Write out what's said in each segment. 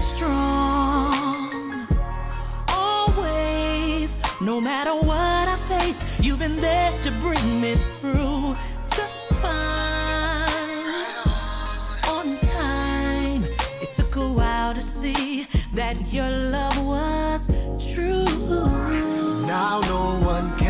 strong. Always, no matter what I face, you've been there to bring me through. Just fine. On time. It took a while to see that your love was true. Now no one can.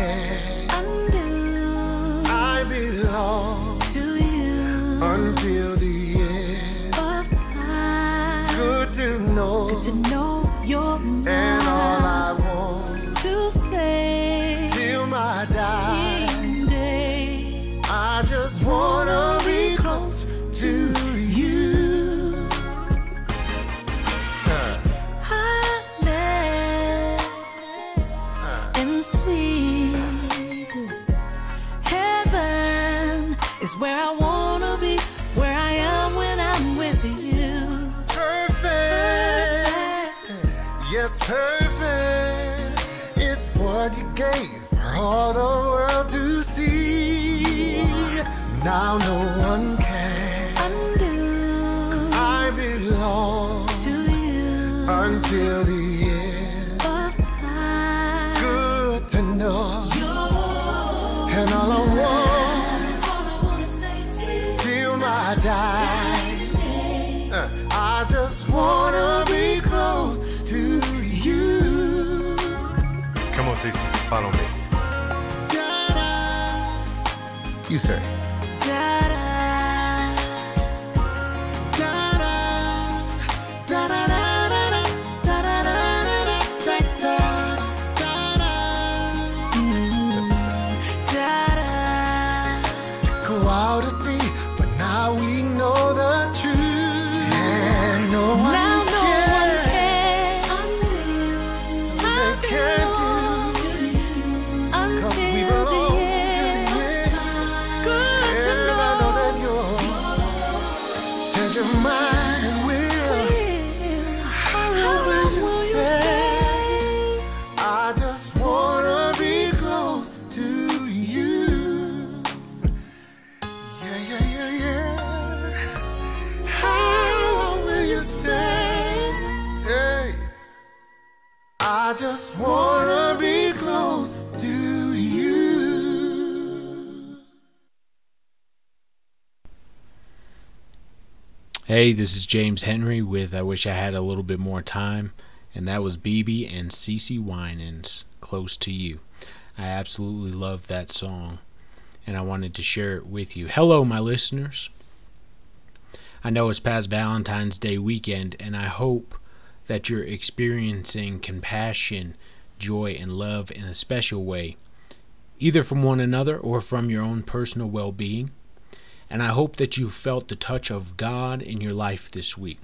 Yes, perfect. It's what you gave for all the world to see. Now no one You say. Hey, this is James Henry with I Wish I Had a Little Bit More Time, and that was BeBe and CeCe Winans, Close to You. I absolutely love that song, and I wanted to share it with you. Hello, my listeners. I know it's past Valentine's Day weekend, and I hope that you're experiencing compassion, joy, and love in a special way, either from one another or from your own personal well being and I hope that you felt the touch of God in your life this week.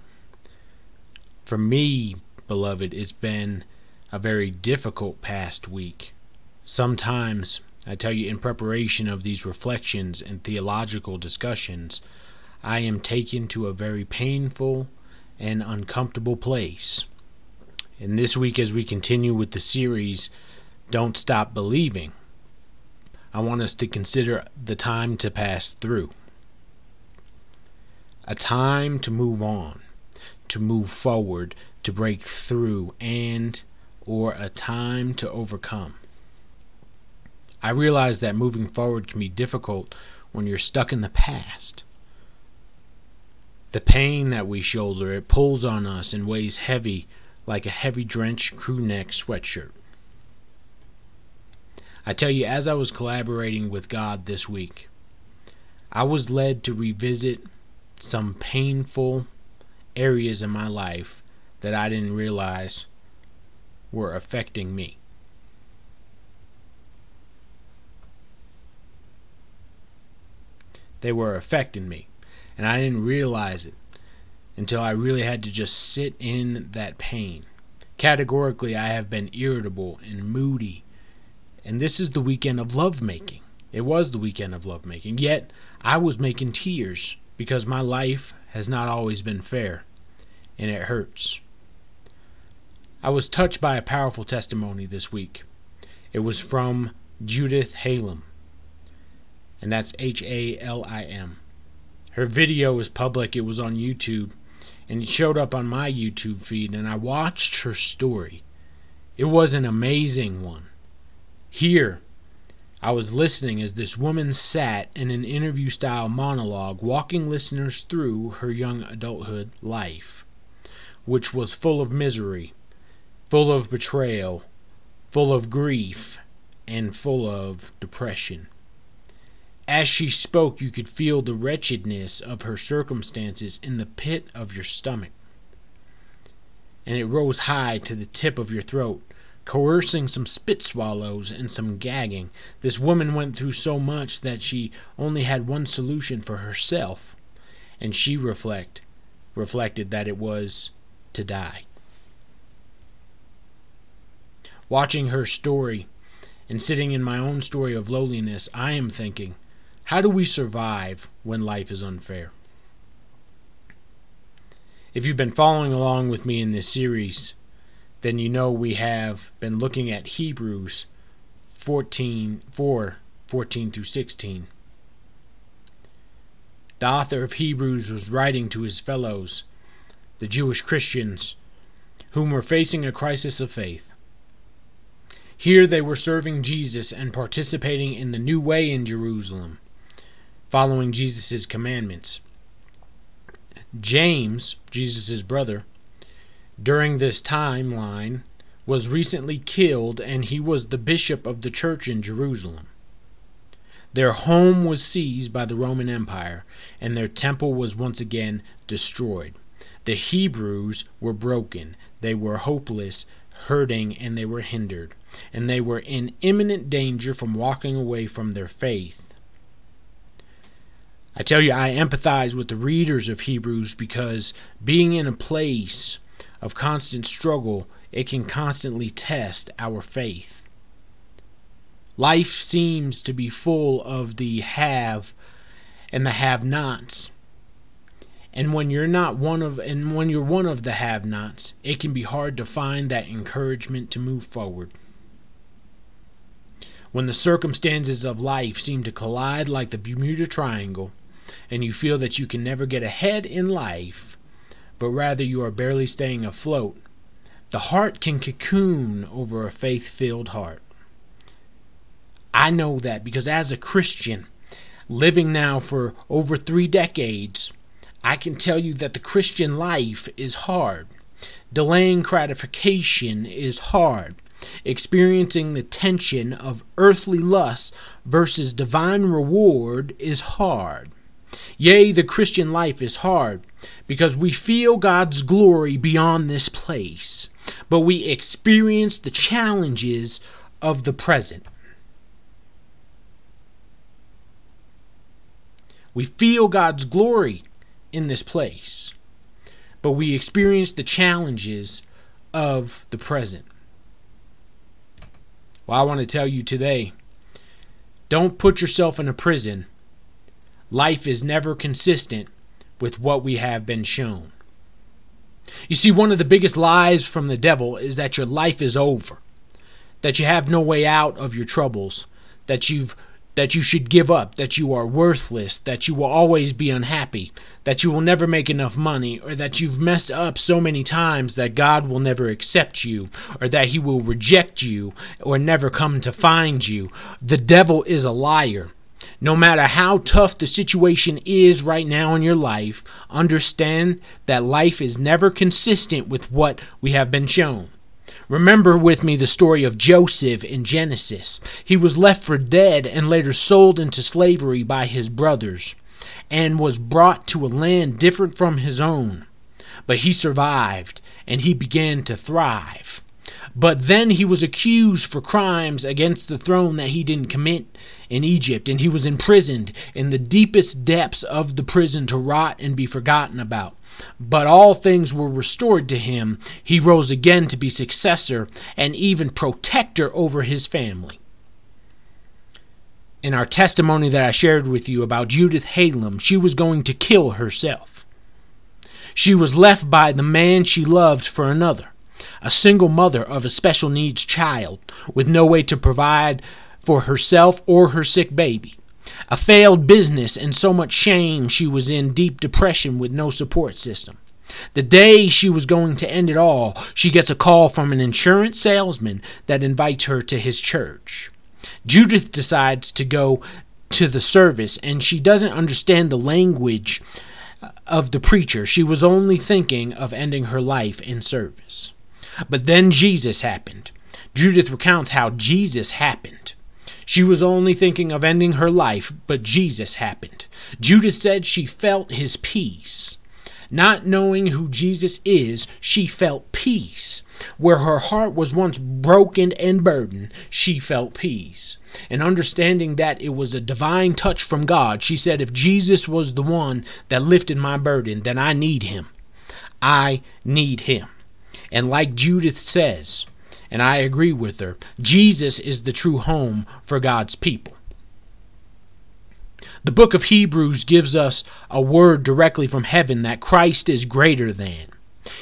For me, beloved, it's been a very difficult past week. Sometimes, I tell you, in preparation of these reflections and theological discussions, I am taken to a very painful and uncomfortable place. And this week, as we continue with the series, Don't Stop Believing, I want us to consider the time to pass through a time to move on, to move forward, to break through, and or a time to overcome. I realize that moving forward can be difficult when you're stuck in the past. The pain that we shoulder, it pulls on us and weighs heavy like a heavy drenched crew neck sweatshirt. I tell you, as I was collaborating with God this week, I was led to revisit some painful areas in my life that I didn't realize were affecting me. They were affecting me, and I didn't realize it until I really had to just sit in that pain. Categorically, I have been irritable and moody, and this is the weekend of lovemaking. It was the weekend of lovemaking, yet I was making tears because my life has not always been fair, and it hurts. I was touched by a powerful testimony this week. It was from Judith Halim, and that's H A L I M. Her video is public, it was on YouTube, and it showed up on my YouTube feed, and I watched her story. It was an amazing one. Here, I was listening as this woman sat in an interview style monologue, walking listeners through her young adulthood life, which was full of misery, full of betrayal, full of grief, and full of depression. As she spoke, you could feel the wretchedness of her circumstances in the pit of your stomach. And it rose high to the tip of your throat, coercing some spit swallows and some gagging. This woman went through so much that she only had one solution for herself, and she reflect reflected that it was to die. Watching her story and sitting in my own story of lowliness, I am thinking, how do we survive when life is unfair? If you've been following along with me in this series, then you know we have been looking at Hebrews 14 4 14 through 16. The author of Hebrews was writing to his fellows, the Jewish Christians, whom were facing a crisis of faith. Here they were serving Jesus and participating in the new way in Jerusalem, following Jesus' commandments. James, Jesus' brother, during this timeline was recently killed and he was the bishop of the church in Jerusalem. Their home was seized by the Roman Empire and their temple was once again destroyed. The Hebrews were broken, they were hopeless, hurting, and they were hindered, and they were in imminent danger from walking away from their faith. I tell you, I empathize with the readers of Hebrews because being in a place of constant struggle, it can constantly test our faith. Life seems to be full of the have and the have nots. And when you're not one of and when you're one of the have nots, it can be hard to find that encouragement to move forward. When the circumstances of life seem to collide like the Bermuda Triangle, and you feel that you can never get ahead in life, but rather you are barely staying afloat, the heart can cocoon over a faith filled heart. I know that because as a Christian, living now for over three decades, I can tell you that the Christian life is hard. Delaying gratification is hard. Experiencing the tension of earthly lust versus divine reward is hard. Yea, the Christian life is hard because we feel God's glory beyond this place, but we experience the challenges of the present. We feel God's glory in this place, but we experience the challenges of the present. Well, I want to tell you today don't put yourself in a prison life is never consistent with what we have been shown. You see, one of the biggest lies from the devil is that your life is over, that you have no way out of your troubles, that you've that you should give up, that you are worthless, that you will always be unhappy, that you will never make enough money, or that you've messed up so many times that God will never accept you, or that he will reject you, or never come to find you. The devil is a liar. No matter how tough the situation is right now in your life, understand that life is never consistent with what we have been shown. Remember with me the story of Joseph in Genesis. He was left for dead and later sold into slavery by his brothers and was brought to a land different from his own. But he survived and he began to thrive. But then he was accused for crimes against the throne that he didn't commit in Egypt, and he was imprisoned in the deepest depths of the prison to rot and be forgotten about. But all things were restored to him. He rose again to be successor and even protector over his family. In our testimony that I shared with you about Judith Halim, she was going to kill herself. She was left by the man she loved for another. A single mother of a special needs child with no way to provide for herself or her sick baby. A failed business and so much shame she was in deep depression with no support system. The day she was going to end it all, she gets a call from an insurance salesman that invites her to his church. Judith decides to go to the service and she doesn't understand the language of the preacher. She was only thinking of ending her life in service. But then Jesus happened. Judith recounts how Jesus happened. She was only thinking of ending her life, but Jesus happened. Judith said she felt his peace. Not knowing who Jesus is, she felt peace. Where her heart was once broken and burdened, she felt peace. And understanding that it was a divine touch from God, she said, If Jesus was the one that lifted my burden, then I need him. I need him. And like Judith says, and I agree with her, Jesus is the true home for God's people. The book of Hebrews gives us a word directly from heaven that Christ is greater than.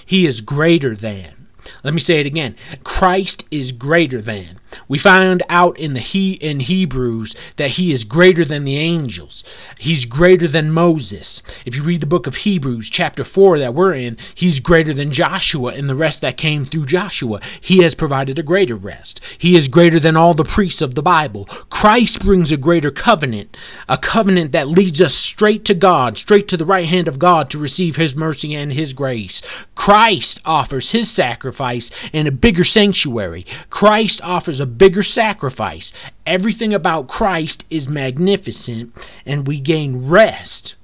He is greater than. Let me say it again. Christ is greater than. We find out in the he in Hebrews that he is greater than the angels. He's greater than Moses. If you read the book of Hebrews chapter 4 that we're in, he's greater than Joshua and the rest that came through Joshua. He has provided a greater rest. He is greater than all the priests of the Bible. Christ brings a greater covenant, a covenant that leads us straight to God, straight to the right hand of God to receive his mercy and his grace. Christ offers his sacrifice in a bigger sanctuary. Christ offers a bigger sacrifice. Everything about Christ is magnificent, and we gain rest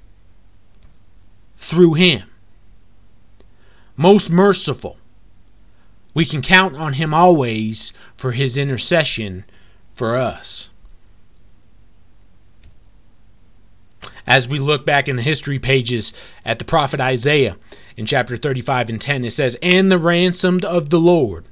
through Him. Most merciful. We can count on Him always for His intercession for us. As we look back in the history pages at the prophet Isaiah in chapter 35 and 10, it says, And the ransomed of the Lord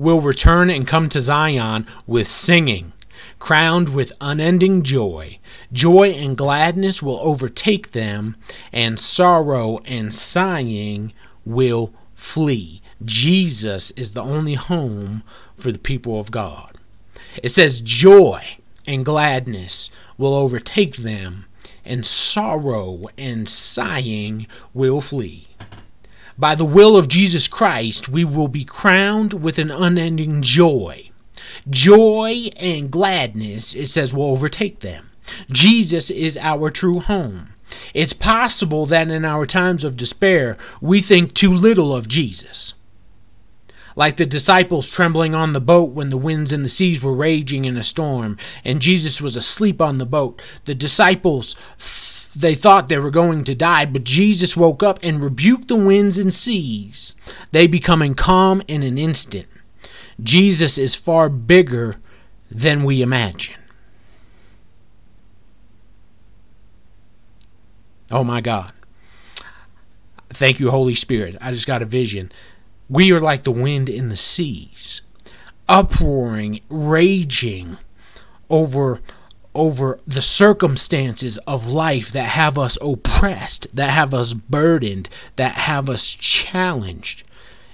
will return and come to Zion with singing, crowned with unending joy. Joy and gladness will overtake them, and sorrow and sighing will flee. Jesus is the only home for the people of God. It says, Joy and gladness will overtake them, and sorrow and sighing will flee. By the will of Jesus Christ, we will be crowned with an unending joy. Joy and gladness, it says, will overtake them. Jesus is our true home. It's possible that in our times of despair, we think too little of Jesus. Like the disciples trembling on the boat when the winds and the seas were raging in a storm, and Jesus was asleep on the boat. The disciples they thought they were going to die, but Jesus woke up and rebuked the winds and seas, they becoming calm in an instant. Jesus is far bigger than we imagine. Oh my God. Thank you, Holy Spirit. I just got a vision. We are like the wind in the seas, uproaring, raging over over the circumstances of life that have us oppressed, that have us burdened, that have us challenged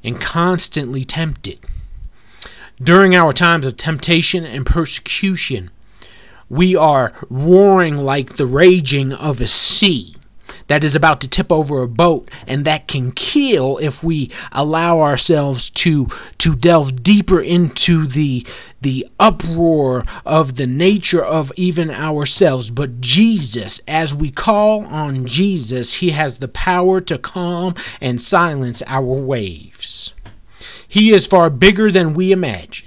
and constantly tempted. During our times of temptation and persecution, we are roaring like the raging of a sea that is about to tip over a boat and that can kill if we allow ourselves to to delve deeper into the the uproar of the nature of even ourselves. But Jesus as we call on Jesus he has the power to calm and silence our waves. He is far bigger than we imagine.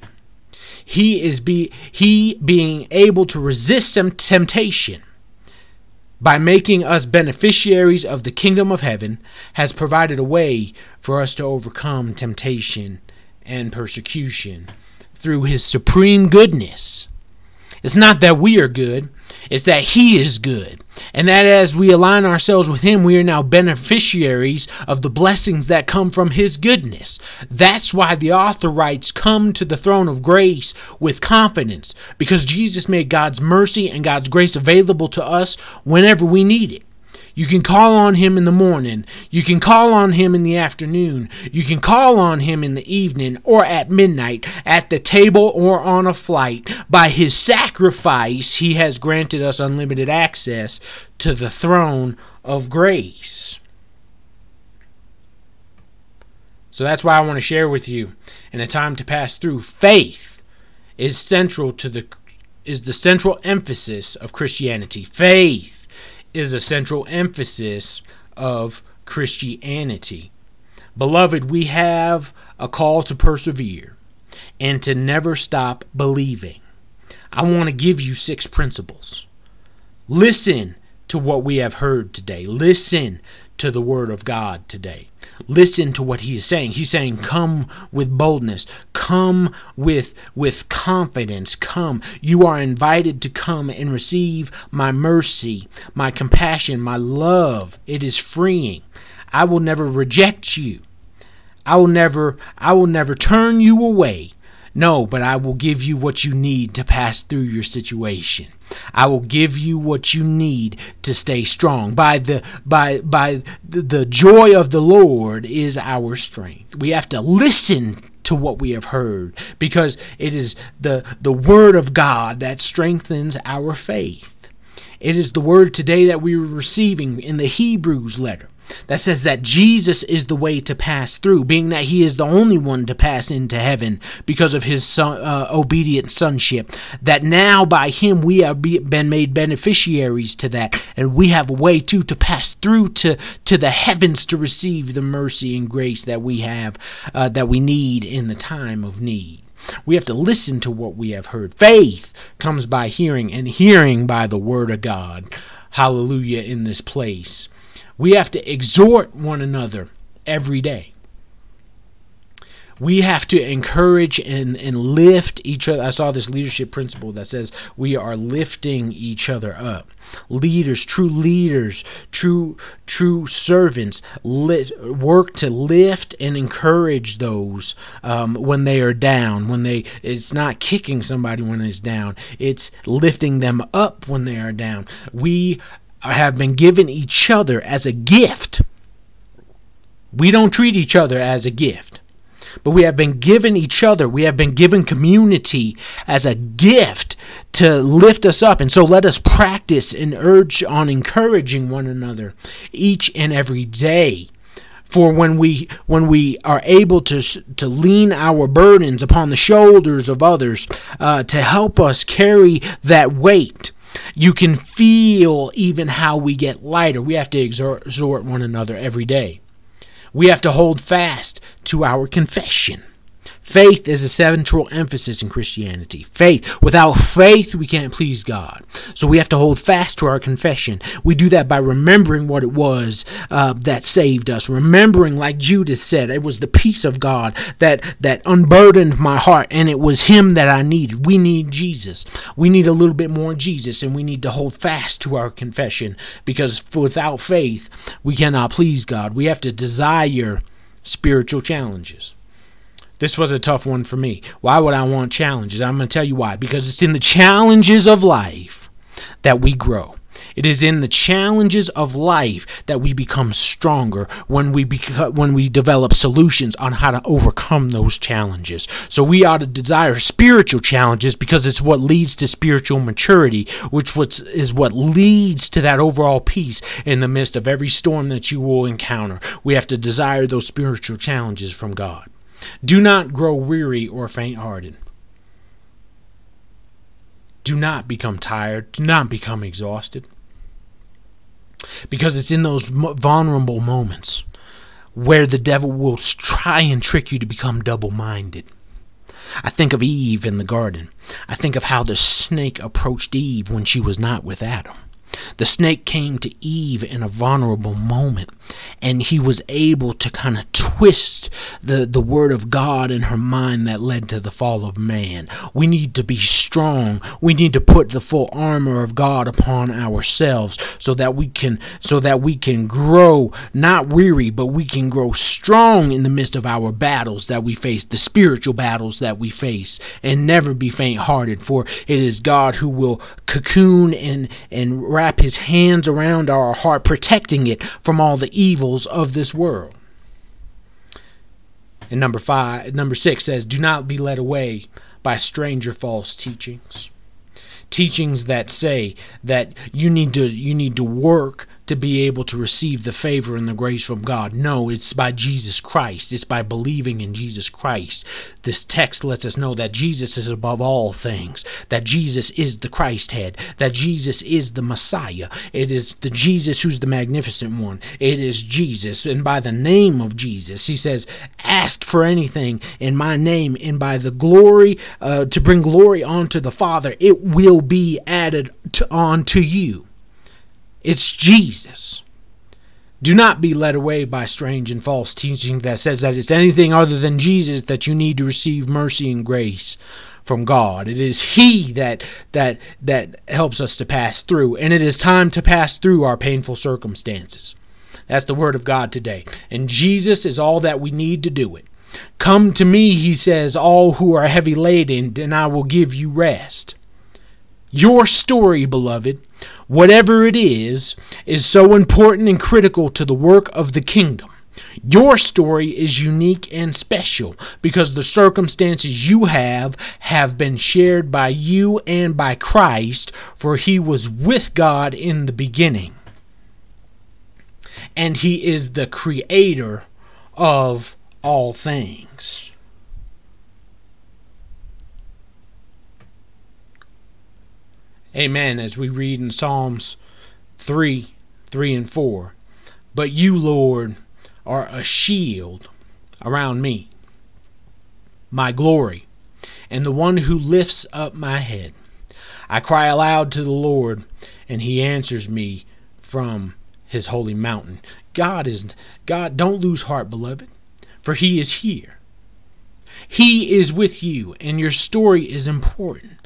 He is be he being able to resist some temptation by making us beneficiaries of the kingdom of heaven, has provided a way for us to overcome temptation and persecution through his supreme goodness. It's not that we are good, it's that He is good. And that as we align ourselves with Him, we are now beneficiaries of the blessings that come from His goodness. That's why the author writes, Come to the throne of grace with confidence, because Jesus made God's mercy and God's grace available to us whenever we need it. You can call on him in the morning. You can call on him in the afternoon. You can call on him in the evening or at midnight, at the table or on a flight. By his sacrifice, he has granted us unlimited access to the throne of grace. So that's why I want to share with you in a time to pass through faith is central to the is the central emphasis of Christianity. Faith is a central emphasis of Christianity. Beloved, we have a call to persevere and to never stop believing. I want to give you six principles. Listen to what we have heard today. Listen to the Word of God today. Listen to what he is saying. He's saying, Come with boldness, come with, with confidence, come. You are invited to come and receive my mercy, my compassion, my love. It is freeing. I will never reject you. I will never I will never turn you away. No, but I will give you what you need to pass through your situation. I will give you what you need to stay strong. By the by by the, joy of the Lord is our strength. We have to listen to what we have heard because it is the the word of God that strengthens our faith. It is the word today that we are receiving in the Hebrews letter that says that Jesus is the way to pass through, being that he is the only one to pass into heaven because of his son, uh, obedient sonship. That now by him we have been made beneficiaries to that, and we have a way too to pass through to, to the heavens to receive the mercy and grace that we have, uh, that we need in the time of need. We have to listen to what we have heard. Faith comes by hearing, and hearing by the word of God. Hallelujah in this place. We have to exhort one another every day. We have to encourage and, and lift each other. I saw this leadership principle that says we are lifting each other up. Leaders, true leaders, true true servants, lit, work to lift and encourage those um, when they are down. When they, it's not kicking somebody when it's down. It's lifting them up when they are down. We have been given each other as a gift. We don't treat each other as a gift, but we have been given each other, we have been given community as a gift to lift us up. And so let us practice and urge on encouraging one another each and every day. For when we when we are able to to lean our burdens upon the shoulders of others uh, to help us carry that weight, you can feel even how we get lighter. We have to exhort one another every day. We have to hold fast to our confession. Faith is a central emphasis in Christianity. Faith. Without faith, we can't please God. So we have to hold fast to our confession. We do that by remembering what it was uh, that saved us. Remembering, like Judith said, it was the peace of God that, that unburdened my heart, and it was Him that I needed. We need Jesus. We need a little bit more Jesus, and we need to hold fast to our confession because without faith, we cannot please God. We have to desire spiritual challenges. This was a tough one for me. Why would I want challenges? I'm going to tell you why. Because it's in the challenges of life that we grow. It is in the challenges of life that we become stronger when we become, when we develop solutions on how to overcome those challenges. So we ought to desire spiritual challenges because it's what leads to spiritual maturity, which is what leads to that overall peace in the midst of every storm that you will encounter. We have to desire those spiritual challenges from God. Do not grow weary or faint hearted. Do not become tired. Do not become exhausted. Because it's in those vulnerable moments where the devil will try and trick you to become double minded. I think of Eve in the garden. I think of how the snake approached Eve when she was not with Adam. The snake came to Eve in a vulnerable moment, and he was able to kind of twist the, the word of God in her mind that led to the fall of man. We need to be strong. We need to put the full armor of God upon ourselves so that we can so that we can grow not weary, but we can grow strong in the midst of our battles that we face, the spiritual battles that we face, and never be faint hearted, for it is God who will cocoon and and wrap his hands around our heart, protecting it from all the evils of this world. And number five, number six says, "Do not be led away by stranger false teachings." Teachings that say that you need to you need to work to be able to receive the favor and the grace from God. No, it's by Jesus Christ. It's by believing in Jesus Christ. This text lets us know that Jesus is above all things, that Jesus is the Christ head, that Jesus is the Messiah. It is the Jesus who's the magnificent one. It is Jesus. And by the name of Jesus, he says, ask for anything in my name, and by the glory, uh, to bring glory unto the Father, it will be added to, on to you. It's Jesus. Do not be led away by strange and false teaching that says that it's anything other than Jesus that you need to receive mercy and grace from God. It is He that that that helps us to pass through, and it is time to pass through our painful circumstances. That's the word of God today. And Jesus is all that we need to do it. Come to me, he says, all who are heavy laden, and I will give you rest. Your story, beloved, whatever it is, is so important and critical to the work of the kingdom. Your story is unique and special because the circumstances you have have been shared by you and by Christ, for he was with God in the beginning. And he is the creator of all things. Amen. As we read in Psalms 3 3 and 4. But you, Lord, are a shield around me, my glory, and the one who lifts up my head. I cry aloud to the Lord, and he answers me from his holy mountain. God is God, don't lose heart, beloved, for he is here. He is with you, and your story is important.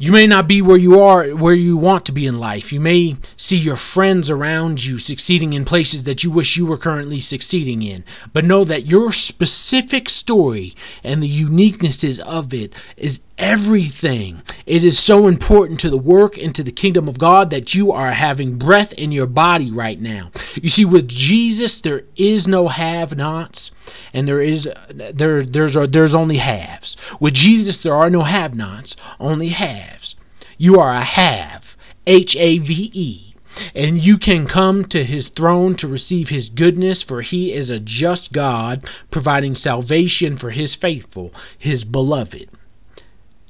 You may not be where you are, where you want to be in life. You may see your friends around you succeeding in places that you wish you were currently succeeding in. But know that your specific story and the uniquenesses of it is everything. It is so important to the work and to the kingdom of God that you are having breath in your body right now. You see, with Jesus, there is no have-nots, and there is there there's there's only haves. With Jesus, there are no have-nots, only haves. You are a have, H A V E. And you can come to his throne to receive his goodness, for he is a just God, providing salvation for his faithful, his beloved.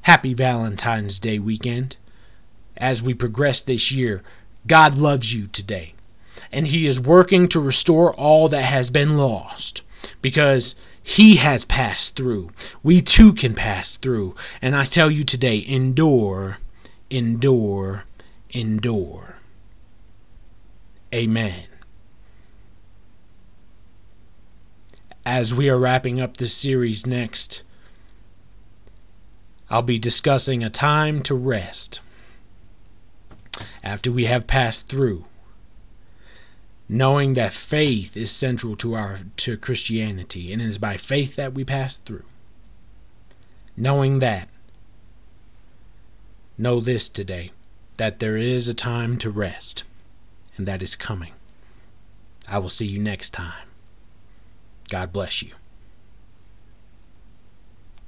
Happy Valentine's Day weekend. As we progress this year, God loves you today. And He is working to restore all that has been lost because He has passed through. We too can pass through. And I tell you today endure, endure, endure. Amen. As we are wrapping up this series next, I'll be discussing a time to rest after we have passed through knowing that faith is central to our to Christianity and it is by faith that we pass through. Knowing that know this today that there is a time to rest and that is coming. I will see you next time. God bless you